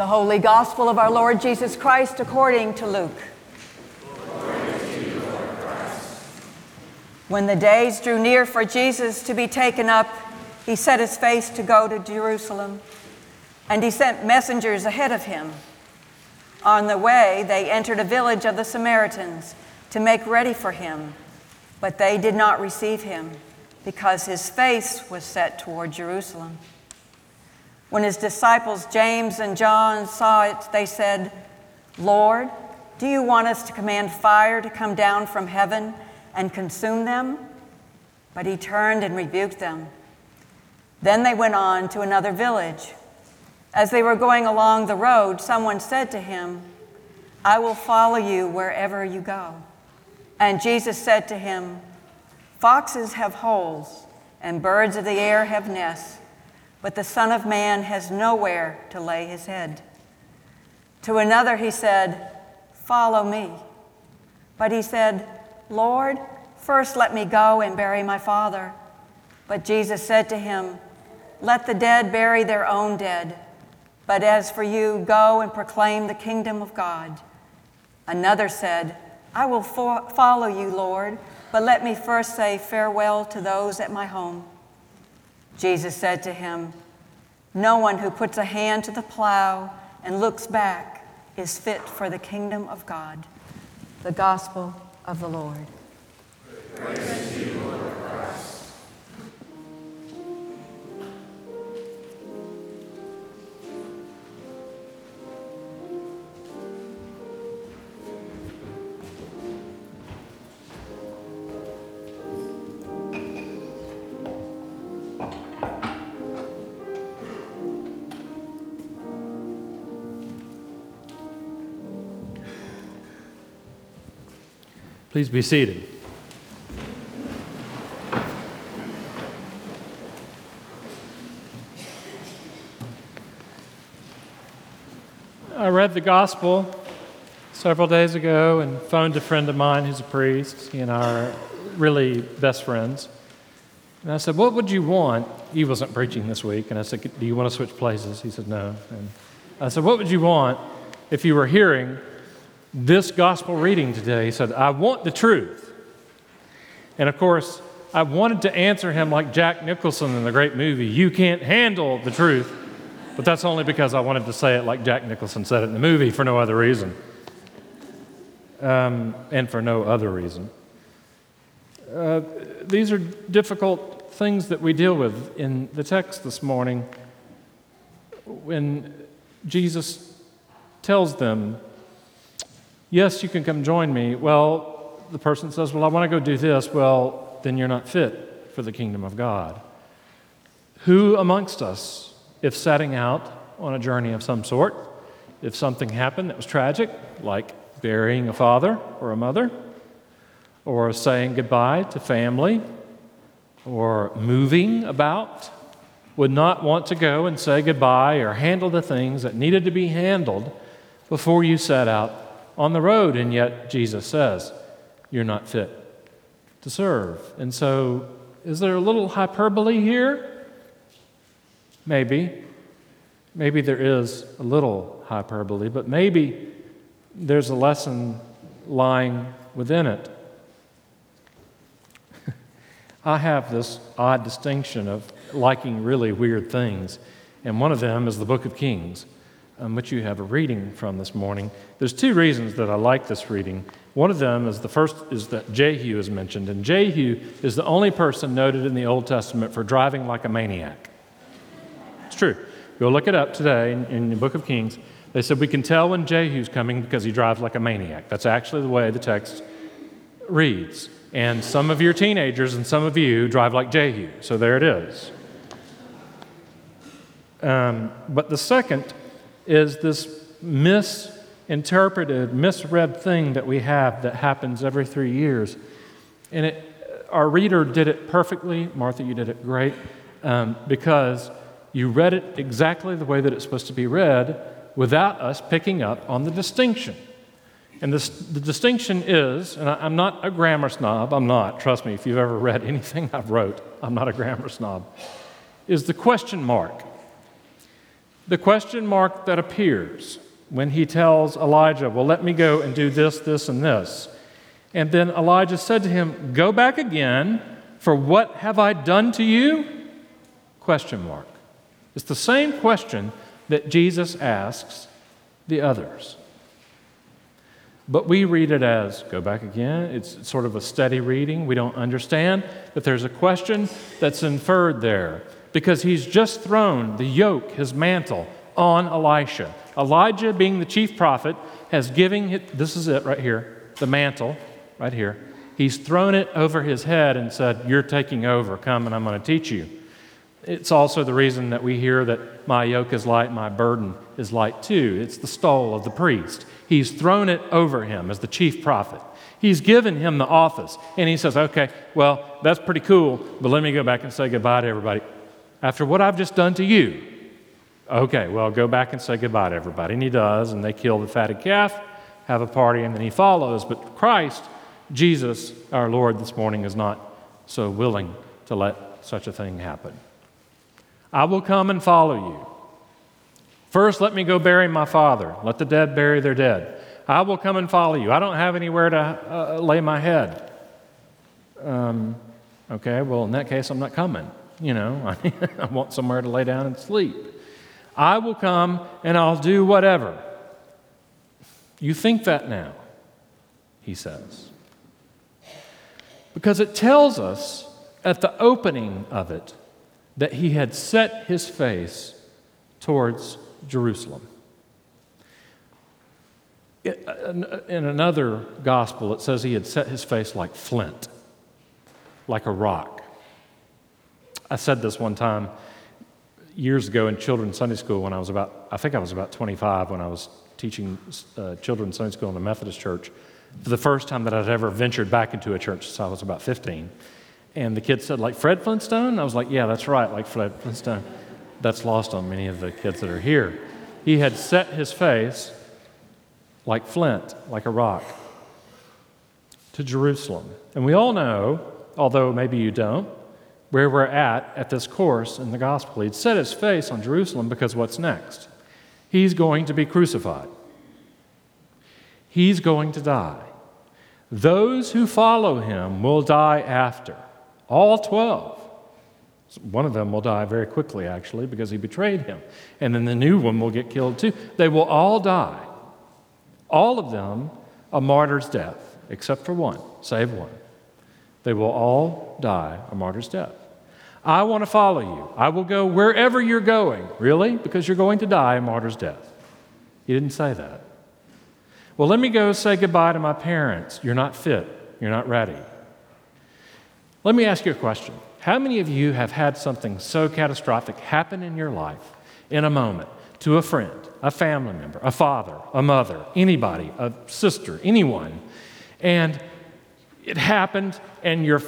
The Holy Gospel of our Lord Jesus Christ according to Luke. When the days drew near for Jesus to be taken up, he set his face to go to Jerusalem, and he sent messengers ahead of him. On the way, they entered a village of the Samaritans to make ready for him, but they did not receive him because his face was set toward Jerusalem. When his disciples James and John saw it, they said, Lord, do you want us to command fire to come down from heaven and consume them? But he turned and rebuked them. Then they went on to another village. As they were going along the road, someone said to him, I will follow you wherever you go. And Jesus said to him, Foxes have holes, and birds of the air have nests but the Son of Man has nowhere to lay his head. To another he said, Follow me. But he said, Lord, first let me go and bury my father. But Jesus said to him, Let the dead bury their own dead. But as for you, go and proclaim the kingdom of God. Another said, I will fo- follow you, Lord, but let me first say farewell to those at my home. Jesus said to him, No one who puts a hand to the plow and looks back is fit for the kingdom of God. The gospel of the Lord. Praise Please be seated. I read the gospel several days ago and phoned a friend of mine who's a priest. He and I are really best friends. And I said, What would you want? He wasn't preaching this week. And I said, Do you want to switch places? He said, No. And I said, What would you want if you were hearing this gospel reading today. He said, I want the truth. And of course, I wanted to answer him like Jack Nicholson in the great movie, You Can't Handle the Truth. But that's only because I wanted to say it like Jack Nicholson said it in the movie for no other reason. Um, and for no other reason. Uh, these are difficult things that we deal with in the text this morning when Jesus tells them Yes, you can come join me. Well, the person says, Well, I want to go do this. Well, then you're not fit for the kingdom of God. Who amongst us, if setting out on a journey of some sort, if something happened that was tragic, like burying a father or a mother, or saying goodbye to family, or moving about, would not want to go and say goodbye or handle the things that needed to be handled before you set out on the road, and yet Jesus says, You're not fit to serve. And so, is there a little hyperbole here? Maybe. Maybe there is a little hyperbole, but maybe there's a lesson lying within it. I have this odd distinction of liking really weird things, and one of them is the book of Kings um, which you have a reading from this morning. There's two reasons that I like this reading. One of them is the first is that Jehu is mentioned, and Jehu is the only person noted in the Old Testament for driving like a maniac. It's true. Go look it up today in, in the book of Kings. They said we can tell when Jehu's coming because he drives like a maniac. That's actually the way the text reads. And some of your teenagers and some of you drive like Jehu. So there it is. Um, but the second is this misinterpreted, misread thing that we have that happens every three years. And it, our reader did it perfectly. Martha, you did it great um, because you read it exactly the way that it's supposed to be read without us picking up on the distinction. And this, the distinction is, and I, am not a grammar snob, I'm not, trust me, if you've ever read anything I've wrote, I'm not a grammar snob, is the question mark The question mark that appears when he tells Elijah, Well, let me go and do this, this, and this. And then Elijah said to him, Go back again, for what have I done to you? Question mark. It's the same question that Jesus asks the others. But we read it as go back again. It's sort of a steady reading. We don't understand that there's a question that's inferred there because he's just thrown the yoke, his mantle, on Elisha. Elijah, being the chief prophet, has given it, this is it right here, the mantle, right here. He's thrown it over his head and said, You're taking over. Come and I'm going to teach you. It's also the reason that we hear that my yoke is light, my burden is light too. It's the stole of the priest. He's thrown it over him as the chief prophet. He's given him the office. And he says, Okay, well, that's pretty cool, but let me go back and say goodbye to everybody. After what I've just done to you, okay, well, go back and say goodbye to everybody. And he does, and they kill the fatted calf, have a party, and then he follows. But Christ, Jesus, our Lord, this morning is not so willing to let such a thing happen. I will come and follow you. First, let me go bury my father. Let the dead bury their dead. I will come and follow you. I don't have anywhere to uh, lay my head. Um, okay, well, in that case, I'm not coming. You know, I want somewhere to lay down and sleep. I will come and I'll do whatever. You think that now, he says. Because it tells us at the opening of it that he had set his face towards Jerusalem. Uh, in another gospel, it says he had set his face like flint, like a rock. I said this one time years ago in children's Sunday school when I was about, I think I was about 25 when I was teaching uh, children's Sunday school in the Methodist church for the first time that I'd ever ventured back into a church since I was about 15. And the kids said, like Fred Flintstone? I was like, yeah, that's right, like Fred Flintstone. That's lost on many of the kids that are here. He had set his face like flint, like a rock, to Jerusalem. And we all know, although maybe you don't, where we're at at this course in the gospel. He'd set his face on Jerusalem because what's next? He's going to be crucified, he's going to die. Those who follow him will die after. All 12. One of them will die very quickly, actually, because he betrayed him. And then the new one will get killed too. They will all die. All of them a martyr's death, except for one, save one. They will all die a martyr's death. I want to follow you. I will go wherever you're going. Really? Because you're going to die a martyr's death. He didn't say that. Well, let me go say goodbye to my parents. You're not fit. You're not ready. Let me ask you a question. How many of you have had something so catastrophic happen in your life in a moment to a friend, a family member, a father, a mother, anybody, a sister, anyone, and it happened and you're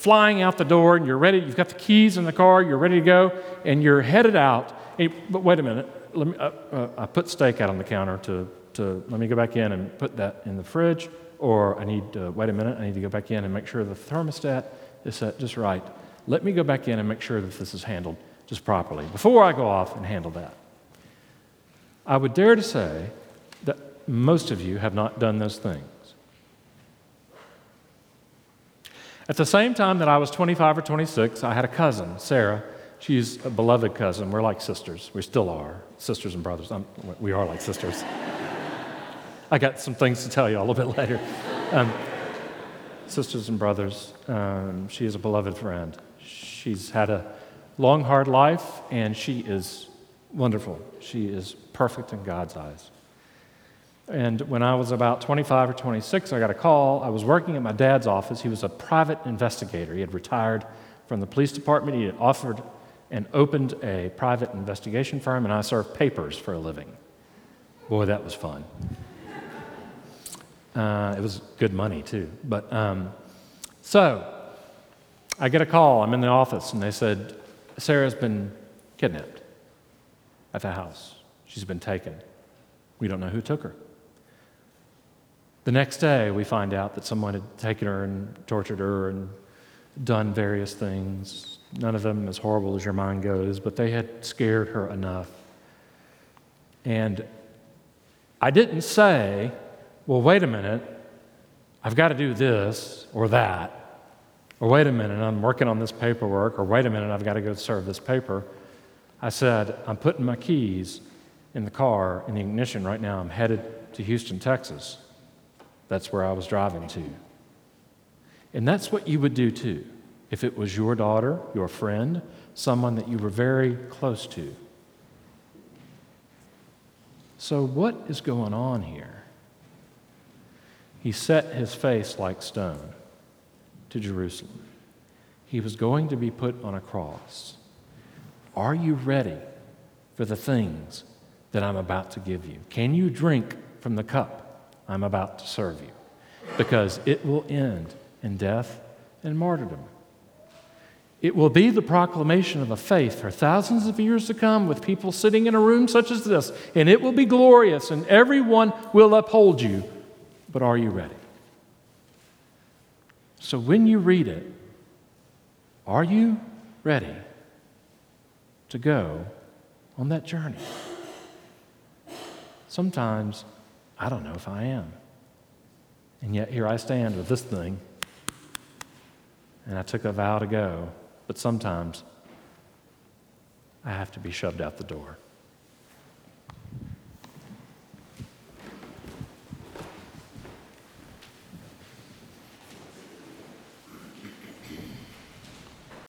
flying out the door and you're ready, you've got the keys in the car, you're ready to go, and you're headed out. And, but wait a minute, let me, uh, uh, I put steak out on the counter to, to let me go back in and put that in the fridge, or I need to, wait a minute, I need to go back in and make sure the thermostat is set just right. Let me go back in and make sure that this is handled just properly before I go off and handle that. I would dare to say that most of you have not done those things. At the same time that I was 25 or 26, I had a cousin, Sarah. She's a beloved cousin. We're like sisters. We still are sisters and brothers. I'm, we are like sisters. I got some things to tell you a little bit later. Um, sisters and brothers, um, she is a beloved friend. She's had a long, hard life, and she is wonderful. She is perfect in God's eyes. And when I was about 25 or 26, I got a call. I was working at my dad's office. He was a private investigator. He had retired from the police department. He had offered and opened a private investigation firm, and I served papers for a living. Boy, that was fun. Uh, it was good money, too. But um, so I get a call. I'm in the office, and they said, Sarah's been kidnapped at the house. She's been taken. We don't know who took her. The next day, we find out that someone had taken her and tortured her and done various things. None of them as horrible as your mind goes, but they had scared her enough And I didn't say, well, wait a minute, I've got to do this or that. Or wait a minute, I'm working on this paperwork. Or wait a minute, I've got to go serve this paper. I said, I'm putting my keys in the car in the ignition right now. I'm headed to Houston, Texas. That's where I was driving to. And that's what you would do too if it was your daughter, your friend, someone that you were very close to. So, what is going on here? He set his face like stone to Jerusalem. He was going to be put on a cross. Are you ready for the things that I'm about to give you? Can you drink from the cup I'm about to serve you? Because it will end in death and martyrdom. It will be the proclamation of a faith for thousands of years to come with people sitting in a room such as this, and it will be glorious, and everyone will uphold you. But are you ready? So when you read it, are you ready to go on that journey? Sometimes I don't know if I am. And yet here I stand with this thing, and I took a vow to go but sometimes I have to be shoved out the door.